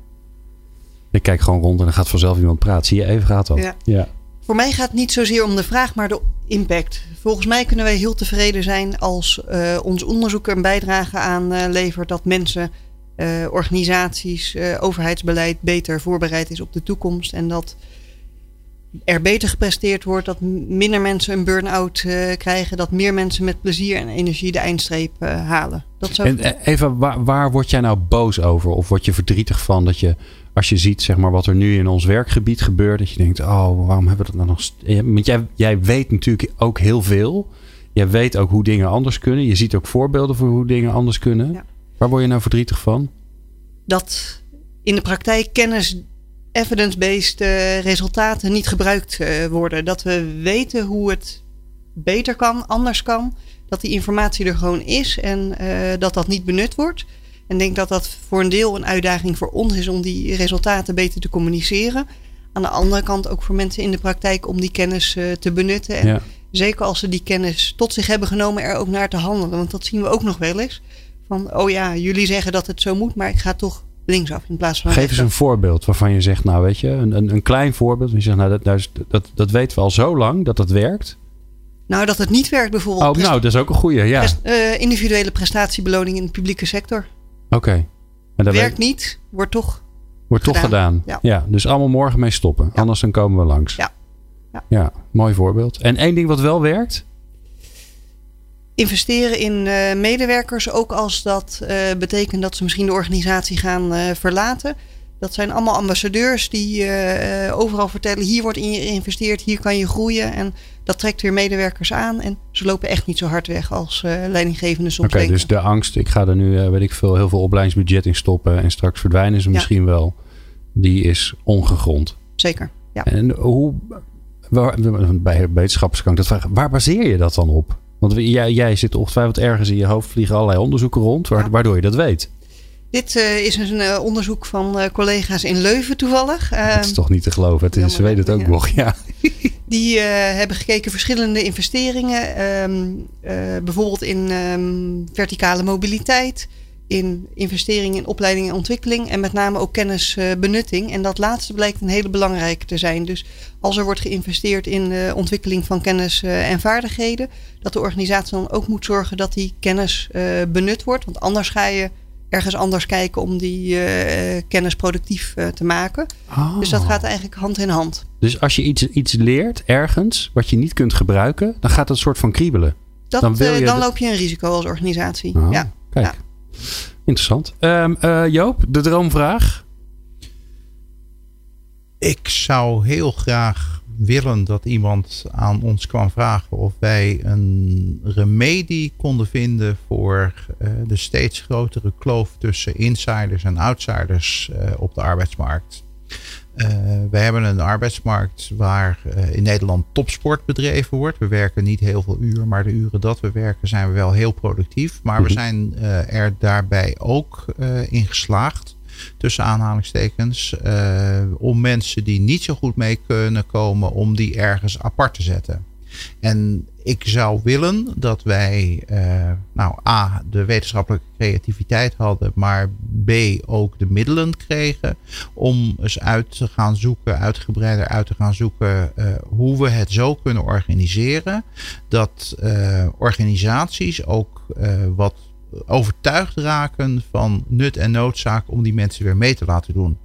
Ik kijk gewoon rond en dan gaat vanzelf iemand praten. Zie je even gaat. Ja. ja. Voor mij gaat het niet zozeer om de vraag, maar de impact. Volgens mij kunnen wij heel tevreden zijn als uh, ons onderzoek er een bijdrage aan uh, levert dat mensen uh, organisaties, uh, overheidsbeleid beter voorbereid is op de toekomst. En dat er beter gepresteerd wordt, dat minder mensen een burn-out krijgen, dat meer mensen met plezier en energie de eindstreep halen. Dat zou en even, waar, waar word jij nou boos over? Of word je verdrietig van dat je, als je ziet zeg maar, wat er nu in ons werkgebied gebeurt, dat je denkt, oh, waarom hebben we dat nou nog? Want jij, jij weet natuurlijk ook heel veel. Jij weet ook hoe dingen anders kunnen. Je ziet ook voorbeelden voor hoe dingen anders kunnen. Ja. Waar word je nou verdrietig van? Dat in de praktijk kennis evidence-based uh, resultaten niet gebruikt uh, worden. Dat we weten hoe het beter kan, anders kan. Dat die informatie er gewoon is en uh, dat dat niet benut wordt. En denk dat dat voor een deel een uitdaging voor ons is om die resultaten beter te communiceren. Aan de andere kant ook voor mensen in de praktijk om die kennis te benutten. En ja. zeker als ze die kennis tot zich hebben genomen, er ook naar te handelen. Want dat zien we ook nog wel eens. Van, oh ja, jullie zeggen dat het zo moet, maar ik ga toch linksaf in plaats van. Geef eens een voorbeeld waarvan je zegt, nou weet je, een, een, een klein voorbeeld. Je zegt, nou dat, dat, dat, dat weten we al zo lang dat dat werkt. Nou, dat het niet werkt bijvoorbeeld. Oh, nou, dat is ook een goede, ja. Prest, uh, individuele prestatiebeloning in de publieke sector. Oké. Okay. Werkt niet, wordt toch Wordt gedaan. toch gedaan. Ja. ja. dus allemaal morgen mee stoppen. Ja. Anders dan komen we langs. Ja. ja. Ja, mooi voorbeeld. En één ding wat wel werkt? investeren in uh, medewerkers, ook als dat uh, betekent dat ze misschien de organisatie gaan uh, verlaten. Dat zijn allemaal ambassadeurs die overal vertellen: hier wordt in je geïnvesteerd, hier kan je groeien. En dat trekt weer medewerkers aan. En ze lopen echt niet zo hard weg als leidinggevenden soms Oké, dus de angst, ik ga er nu, weet ik veel, heel veel opleidingsbudget in stoppen en straks verdwijnen ze ja. misschien wel. Die is ongegrond. Zeker, ja. En hoe, waar, bij wetenschappers kan ik dat vragen, waar baseer je dat dan op? Want jij, jij zit ongetwijfeld ergens in je hoofd, vliegen allerlei onderzoeken rond, waardoor je dat weet. Dit uh, is een uh, onderzoek van uh, collega's in Leuven toevallig. dat is toch niet te geloven. Het is, ze weten het ook ja. nog, ja. Die hebben gekeken verschillende investeringen. Um, bijvoorbeeld in um, verticale mobiliteit in investeringen in opleiding en ontwikkeling en met name ook kennisbenutting. En dat laatste blijkt een hele belangrijke te zijn. Dus als er wordt geïnvesteerd in de ontwikkeling van kennis en vaardigheden, dat de organisatie dan ook moet zorgen dat die kennis benut wordt. Want anders ga je ergens anders kijken om die uh, kennis productief uh, te maken. Oh. Dus dat gaat eigenlijk hand in hand. Dus als je iets, iets leert ergens wat je niet kunt gebruiken, dan gaat het soort van kriebelen. Dat, dan, wil je dan loop je een risico als organisatie. Oh, ja. Kijk. Ja. Interessant. Um, uh, Joop, de droomvraag. Ik zou heel graag willen dat iemand aan ons kwam vragen of wij een remedie konden vinden voor uh, de steeds grotere kloof tussen insiders en outsiders uh, op de arbeidsmarkt. Uh, we hebben een arbeidsmarkt waar in Nederland topsport bedreven wordt. We werken niet heel veel uren, maar de uren dat we werken zijn we wel heel productief. Maar we zijn uh, er daarbij ook in geslaagd, tussen aanhalingstekens, om mensen die niet zo goed mee kunnen komen, om die ergens apart te zetten. En ik zou willen dat wij, uh, nou, A, de wetenschappelijke creativiteit hadden, maar B, ook de middelen kregen om eens uit te gaan zoeken, uitgebreider uit te gaan zoeken, uh, hoe we het zo kunnen organiseren dat organisaties ook wat overtuigd raken van nut en noodzaak om die mensen weer mee te laten doen.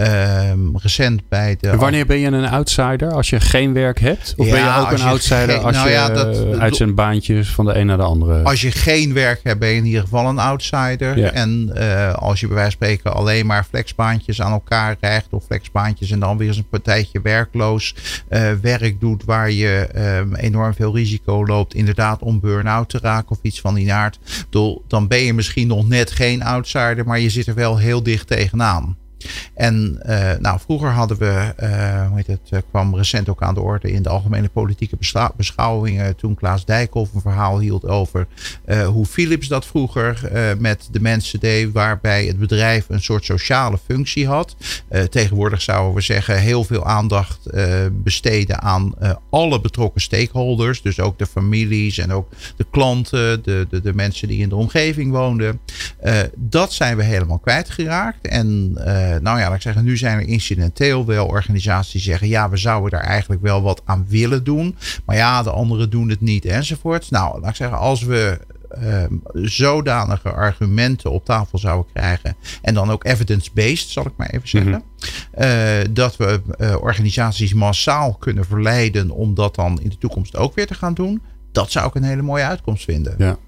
Um, recent bij de. Wanneer ben je een outsider? Als je geen werk hebt? Of ben je ook een outsider als nou je ja, dat, uit zijn baantjes van de een naar de andere. Als je geen werk hebt, ben je in ieder geval een outsider. En uh, als je bij wijze van spreken alleen maar flexbaantjes aan elkaar krijgt, of flexbaantjes en dan weer eens een partijtje werkloos uh, werk doet waar je um, enorm veel risico loopt, inderdaad om burn-out te raken of iets van die aard. Dan ben je misschien nog net geen outsider, maar je zit er wel heel dicht tegenaan. En uh, nou, vroeger hadden we, uh, hoe heet het, uh, kwam recent ook aan de orde in de algemene politieke beschouwingen. Toen Klaas Dijkhoff een verhaal hield over hoe Philips dat vroeger met de mensen deed. Waarbij het bedrijf een soort sociale functie had. tegenwoordig zouden we zeggen heel veel aandacht besteden aan alle betrokken stakeholders. Dus ook de families en ook de klanten, de, de, de mensen die in de omgeving woonden. dat zijn we helemaal kwijtgeraakt. En eh, nou ja, laat ik zeggen, nu zijn er incidenteel wel organisaties die zeggen: ja, we zouden daar eigenlijk wel wat aan willen doen. Maar ja, de anderen doen het niet enzovoort. Nou, laat ik zeggen, als we uh, zodanige argumenten op tafel zouden krijgen. En dan ook evidence-based, zal ik maar even zeggen. Mhm. uh, dat we uh, organisaties massaal kunnen verleiden om dat dan in de toekomst ook weer te gaan doen. Dat zou ik een hele mooie uitkomst vinden. Ja.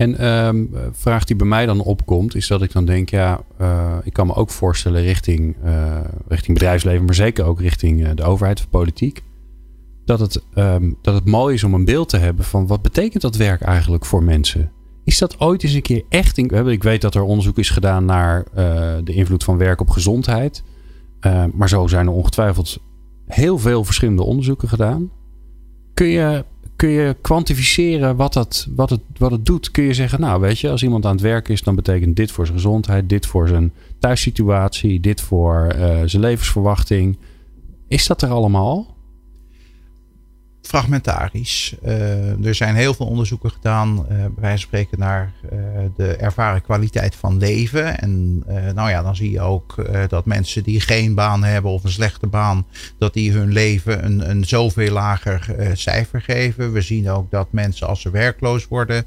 En um, vraag die bij mij dan opkomt, is dat ik dan denk, ja, uh, ik kan me ook voorstellen richting, uh, richting bedrijfsleven, maar zeker ook richting uh, de overheid of politiek. Dat het, um, dat het mooi is om een beeld te hebben van wat betekent dat werk eigenlijk voor mensen? Is dat ooit eens een keer echt? In, ik weet dat er onderzoek is gedaan naar de invloed van werk op gezondheid. maar zo zijn er ongetwijfeld heel veel verschillende onderzoeken gedaan. Kun je kun je kwantificeren wat, dat, wat, het, wat het doet? Kun je zeggen, nou weet je, als iemand aan het werk is, dan betekent dit voor zijn gezondheid, dit voor zijn thuissituatie, dit voor uh, zijn levensverwachting. Is dat er allemaal? Fragmentarisch. Uh, er zijn heel veel onderzoeken gedaan, wijze van spreken, naar uh, de ervaren kwaliteit van leven. En nou ja, dan zie je ook dat mensen die geen baan hebben of een slechte baan, dat die hun leven een, een zoveel lager cijfer geven. We zien ook dat mensen als ze werkloos worden,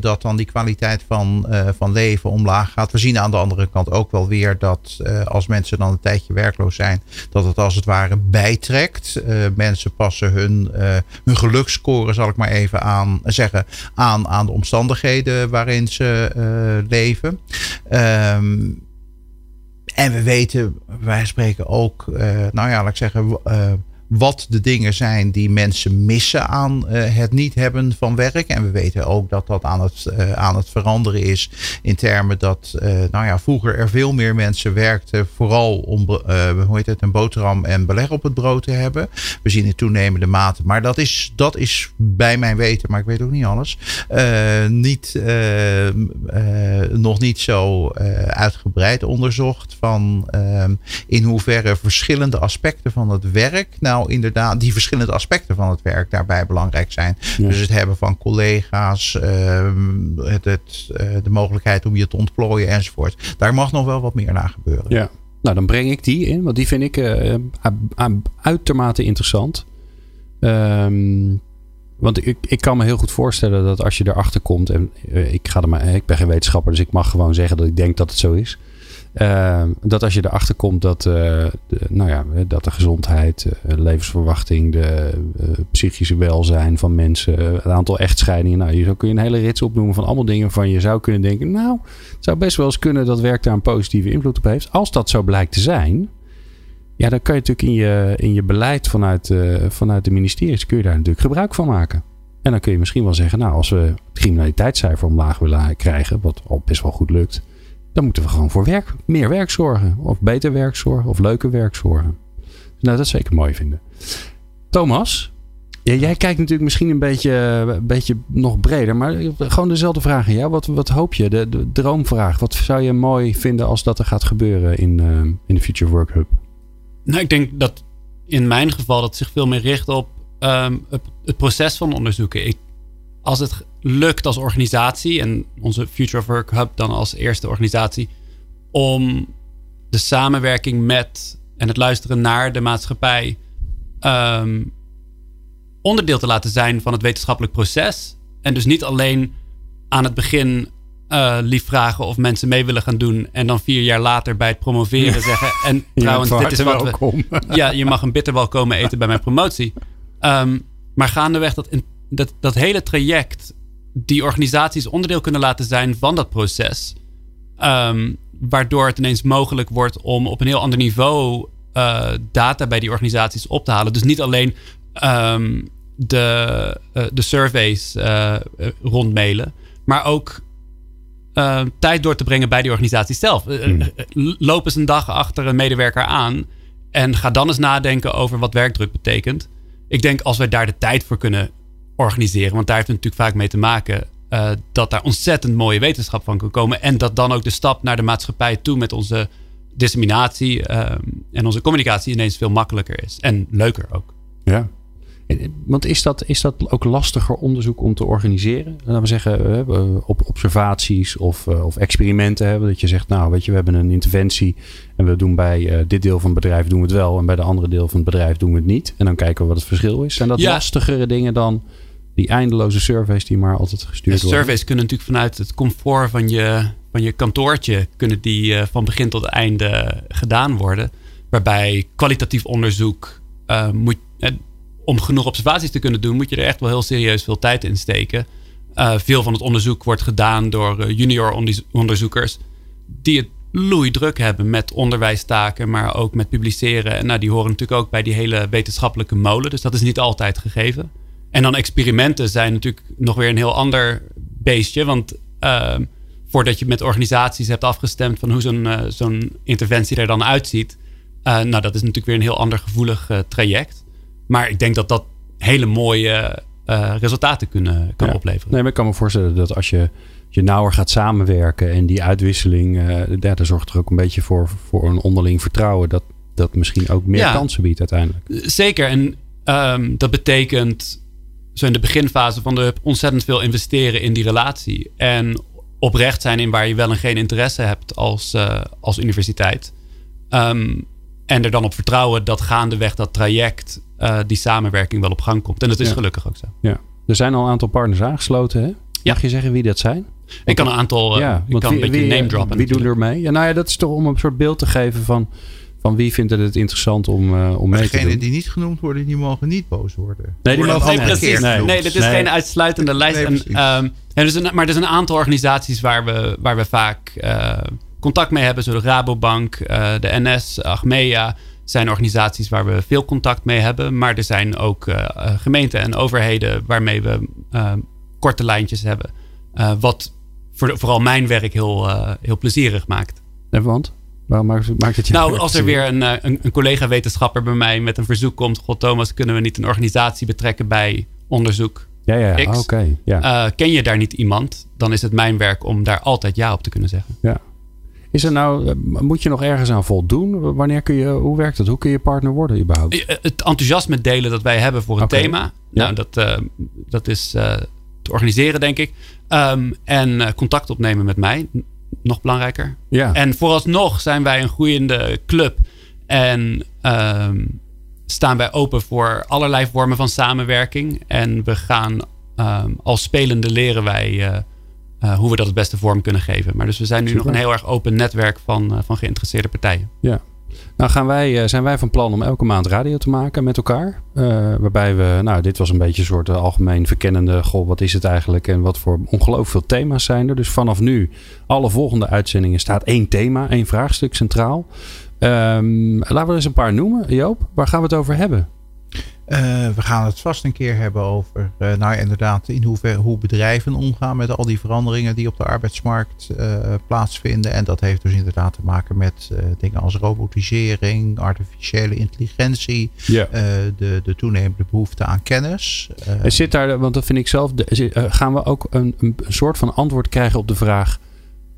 dat dan die kwaliteit van, van leven omlaag gaat. We zien aan de andere kant ook wel weer dat als mensen dan een tijdje werkloos zijn, dat het als het ware bijtrekt. mensen passen hun uh, hun geluksscore, zal ik maar even aan zeggen, aan, aan de omstandigheden waarin ze uh, leven. Um, en we weten, wij spreken ook, uh, nou ja, laat ik zeggen, wat de dingen zijn die mensen missen aan uh, het niet hebben van werk. En we weten ook dat dat aan het, uh, aan het veranderen is in termen dat, uh, nou ja, vroeger er veel meer mensen werkten, vooral om hoe heet het, een boterham en beleg op het brood te hebben. We zien in toenemende mate, maar dat is, dat is bij mijn weten, maar ik weet ook niet alles, niet, nog niet zo uitgebreid onderzocht van in hoeverre verschillende aspecten van het werk nou nou inderdaad die verschillende aspecten van het werk daarbij belangrijk zijn. Dus het hebben van collega's, ehm, het, het, eh, de mogelijkheid om je te ontplooien enzovoort. Daar mag nog wel wat meer naar gebeuren. Ja, nou dan breng ik die in, want die vind ik uh, uitermate interessant. Um, want ik, ik kan me heel goed voorstellen dat als je erachter komt, en uh, ik, ga er maar, ik ben geen wetenschapper, dus ik mag gewoon zeggen dat ik denk dat het zo is. Uh, dat als je erachter komt dat, uh, de, nou ja, dat de gezondheid, uh, levensverwachting, de psychische welzijn van mensen, het aantal echtscheidingen. Nou, je kun je een hele rits opnoemen van allemaal dingen van je zou kunnen denken. Nou, het zou best wel eens kunnen dat werk daar een positieve invloed op heeft. Als dat zo blijkt te zijn, ja, dan kan je natuurlijk in je, in je beleid vanuit, vanuit de ministeries, kun je daar natuurlijk gebruik van maken. En dan kun je misschien wel zeggen, nou, als we het criminaliteitscijfer omlaag willen krijgen, wat al best wel goed lukt dan moeten we gewoon voor werk, meer werk zorgen. Of beter werk zorgen. Of leuker werk zorgen. Nou, dat zeker mooi vinden. Thomas, jij kijkt natuurlijk misschien een beetje, een beetje nog breder. Maar gewoon dezelfde vraag jou. Wat, wat hoop je? De, droomvraag. Wat zou je mooi vinden als dat er gaat gebeuren in, uh, in de Future Work Hub? Nou, ik denk dat in mijn geval dat zich veel meer richt op ehm, het, het, proces van onderzoeken. Ik, als het lukt als organisatie en onze Future of Work Hub dan als eerste organisatie om de samenwerking met en het luisteren naar de maatschappij ehm, onderdeel te laten zijn van het wetenschappelijk proces. En dus niet alleen aan het begin uh, lief vragen of mensen mee willen gaan doen. En dan vier jaar later bij het promoveren zeggen. En trouwens, dit is wat we. Ja, je mag een bitterbal komen eten bij mijn promotie. Um, maar gaandeweg dat, dat, dat hele traject. Die organisaties onderdeel kunnen laten zijn van dat proces. Um, waardoor het ineens mogelijk wordt om op een heel ander niveau uh, data bij die organisaties op te halen. Dus niet alleen um, de, uh, de surveys uh, rondmailen, maar ook tijd door te brengen bij die organisatie zelf. Hmm. Loop eens een dag achter een medewerker aan en ga dan eens nadenken over wat werkdruk betekent. Ik denk als wij daar de tijd voor kunnen organiseren, want daar heeft het natuurlijk vaak mee te maken, uh, dat daar ontzettend mooie wetenschap van kan komen. En dat dan ook de stap naar de maatschappij toe met onze disseminatie uh, en onze communicatie ineens veel makkelijker is. En leuker ook. Ja. Want is dat, is dat ook lastiger onderzoek om te organiseren? Laten we zeggen, op observaties of, eh, of experimenten hebben. Dat je zegt, nou weet je, we hebben een interventie. En we doen bij dit deel van het bedrijf doen we het wel. En bij de andere deel van het bedrijf doen we het niet. En dan kijken we wat het verschil is. Zijn dat lastigere dingen dan die eindeloze surveys die maar altijd gestuurd worden? Surveys kunnen natuurlijk vanuit het comfort van je, van je kantoortje... kunnen die uh, van begin tot einde gedaan worden. Waarbij kwalitatief onderzoek moet om genoeg observaties te kunnen doen, moet je er echt wel heel serieus veel tijd in steken. Uh, veel van het onderzoek wordt gedaan door junior onderzoekers die het druk hebben met onderwijstaken, maar ook met publiceren. En nou, die horen natuurlijk ook bij die hele wetenschappelijke molen. Dus dat is niet altijd gegeven. En dan experimenten zijn natuurlijk nog weer een heel ander beestje. Want uh, voordat je met organisaties hebt afgestemd van hoe zo'n uh, zo'n interventie er dan uitziet. nou, dat is natuurlijk weer een heel ander gevoelig traject. Maar ik denk dat dat hele mooie resultaten kunnen, kan opleveren. Nee, maar ik kan me voorstellen dat als je, je nauwer gaat samenwerken en die uitwisseling, ja, daar zorgt er ook een beetje voor, voor een onderling vertrouwen. Dat dat misschien ook meer kansen biedt uiteindelijk. Zeker. En um, dat betekent zo in de beginfase van de hub ontzettend veel investeren in die relatie. En oprecht zijn in waar je wel en geen interesse hebt als, uh, als universiteit. Um, en er dan op vertrouwen dat gaandeweg dat traject uh, die samenwerking wel op gang komt. En dat is gelukkig ook zo. Ja. Er zijn al een aantal partners aangesloten. Hè? Mag je zeggen wie dat zijn? Ik kan een aantal, uh, ja, ik kan wie, een beetje name droppen. Wie doen er mee? Ja, nou ja, dat is toch om een soort beeld te geven van, van wie vindt het interessant om, uh, om mee te doen. die niet genoemd worden, die mogen niet boos worden. Nee, die mogen nee, precies. Nee, nee, dit is geen uitsluitende lijst. Nee, en, um, en dus een, maar er zijn een aantal organisaties waar we, waar we vaak uh, contact mee hebben. Zoals de Rabobank, uh, de NS, Achmea zijn organisaties waar we veel contact mee hebben. Maar er zijn ook uh, gemeenten en overheden waarmee we uh, korte lijntjes hebben. Uh, wat voor, vooral mijn werk heel, heel plezierig maakt. En want? Waarom maakt, het je Nou, als er weer een, een, een collega-wetenschapper bij mij met een verzoek komt. God Thomas, kunnen we niet een organisatie betrekken bij onderzoek? Ja, ja, oké. ja. ken je daar niet iemand? Dan is het mijn werk om daar altijd ja op te kunnen zeggen. Ja, is er nou, eh, moet je nog ergens aan voldoen? Wanneer kun je, hoe werkt dat? Hoe kun je partner worden überhaupt? Eh, het enthousiasme delen dat wij hebben voor een thema. Nou, dat, uh, dat is uh, te organiseren, denk ik. Um, en contact opnemen met mij. Nog belangrijker. Ja. En vooralsnog zijn wij een groeiende club. En um, staan wij open voor allerlei vormen van samenwerking. En we gaan um, als spelende leren wij uh, hoe we dat het beste vorm kunnen geven. Maar dus we zijn nu nog een heel erg open netwerk van, uh, van geïnteresseerde partijen. Ja. Nou gaan wij, uh, zijn wij van plan om elke maand radio te maken met elkaar. waarbij we, nou dit was een beetje een soort algemeen verkennende, goh wat is het eigenlijk en wat voor ongelooflijk veel thema's zijn er. Dus vanaf nu, alle volgende uitzendingen staat één thema, één vraagstuk centraal. Um, laten we eens een paar noemen. Joop, waar gaan we het over hebben? Uh, we gaan het vast een keer hebben over, uh, nou inderdaad, in hoeverre hoe bedrijven omgaan met al die veranderingen die op de arbeidsmarkt uh, plaatsvinden. En dat heeft dus inderdaad te maken met dingen als robotisering, artificiële intelligentie, yeah. de, de toenemende behoefte aan kennis. Er zit daar, want dat vind ik zelf, gaan we ook een, een soort van antwoord krijgen op de vraag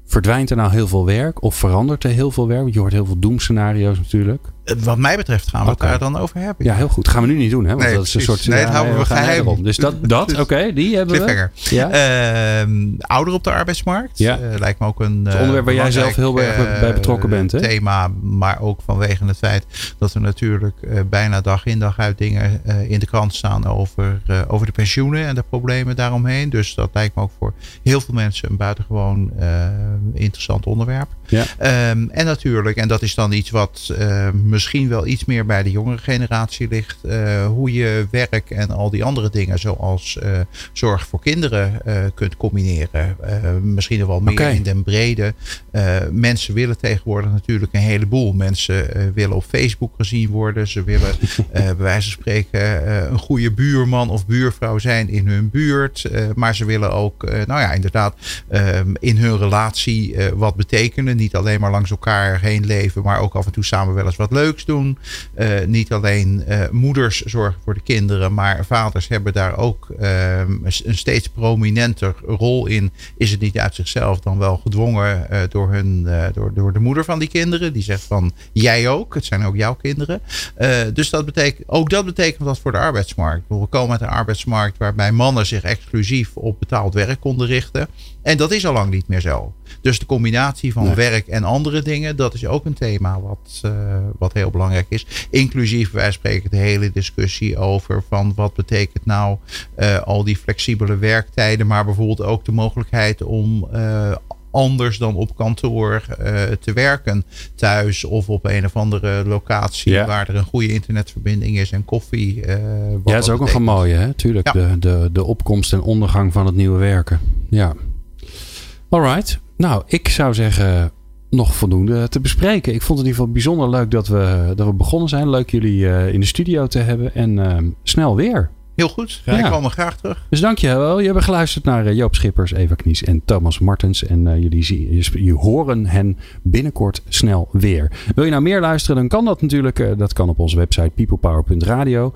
verdwijnt er nou heel veel werk of verandert er heel veel werk? Want je hoort heel veel doemscenario's natuurlijk. Wat mij betreft gaan we het daar dan over hebben. Ja, heel goed. Gaan we nu niet doen, hè? Want Nee, dat is een soort. Nee, dat houden we geheim. Dus dat, dat oké, die hebben we. Ja. Ehm, ouder op de arbeidsmarkt. Ja. Eh, lijkt me ook een Het onderwerp waar jij eh, zelf heel erg bij betrokken eh, bent, hè? Thema, maar ook vanwege het feit dat er natuurlijk eh, bijna dag in dag uit dingen eh, in de krant staan over, eh, over de pensioenen en de problemen daaromheen. Dus dat lijkt me ook voor heel veel mensen een buitengewoon eh, interessant onderwerp. Ja. Ehm, en natuurlijk, en dat is dan iets wat eh, misschien wel iets meer bij de jongere generatie ligt, eh, hoe je werk en al die andere dingen, zoals eh, zorg voor kinderen, eh, kunt combineren. Misschien wel meer in den brede. Mensen willen tegenwoordig natuurlijk een heleboel. Mensen willen op Facebook gezien worden. Ze willen bij wijze van spreken een goede buurman of buurvrouw zijn in hun buurt. Maar ze willen ook, nou ja, inderdaad, in hun relatie wat betekenen. Niet alleen maar langs elkaar heen leven, maar ook af en toe samen wel eens wat Eh, niet alleen eh, moeders zorgen voor de kinderen, maar vaders hebben daar ook eh, een steeds prominenter rol in. Is het niet uit zichzelf dan wel gedwongen eh, door, hun, door, door de moeder van die kinderen? Die zegt van jij ook, het zijn ook jouw kinderen. Dus dat betekent, ook dat betekent wat voor de arbeidsmarkt. We komen uit een arbeidsmarkt waarbij mannen zich exclusief op betaald werk konden richten. En dat is al lang niet meer zo. Dus de combinatie van Nee. werk en andere dingen, dat is ook een thema wat, eh, wat heel belangrijk is. Inclusief, wij spreken de hele discussie over van wat betekent nou eh, al die flexibele werktijden, maar bijvoorbeeld ook de mogelijkheid om eh, anders dan op kantoor te werken. Thuis of op een of andere locatie Ja. waar er een goede internetverbinding is en koffie. Ja, dat is ook nog een mooie, hè? Tuurlijk. Ja. De, de, de opkomst en ondergang van het nieuwe werken. Ja. Alright. Nou, ik zou zeggen nog voldoende te bespreken. Ik vond het in ieder geval bijzonder leuk dat we, dat we begonnen zijn. Leuk jullie eh, in de studio te hebben. En ehm, snel weer. Heel goed. Ja. Ik kwam er graag terug. Dus dankjewel. Je hebt geluisterd naar eh, Joop Schippers, Eva Knies en Thomas Martens. En eh, jullie zien, je, horen hen binnenkort snel weer. Wil je nou meer luisteren, dan kan dat natuurlijk. eh, dat kan op onze website peoplepower.radio.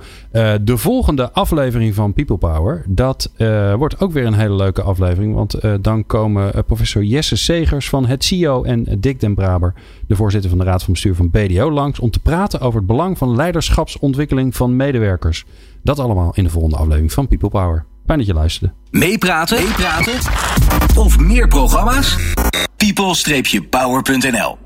De volgende aflevering van People Power, dat wordt ook weer een hele leuke aflevering. Want dan komen professor Jesse Segers van het CIO en Dick den Braber, de voorzitter van de Raad van Bestuur van BDO, langs om te praten over het belang van leiderschapsontwikkeling van medewerkers. Dat allemaal in de volgende aflevering van People Power. Fijn dat je luisterde. Meepraten? Meepraten? Of meer programma's? people-power.nl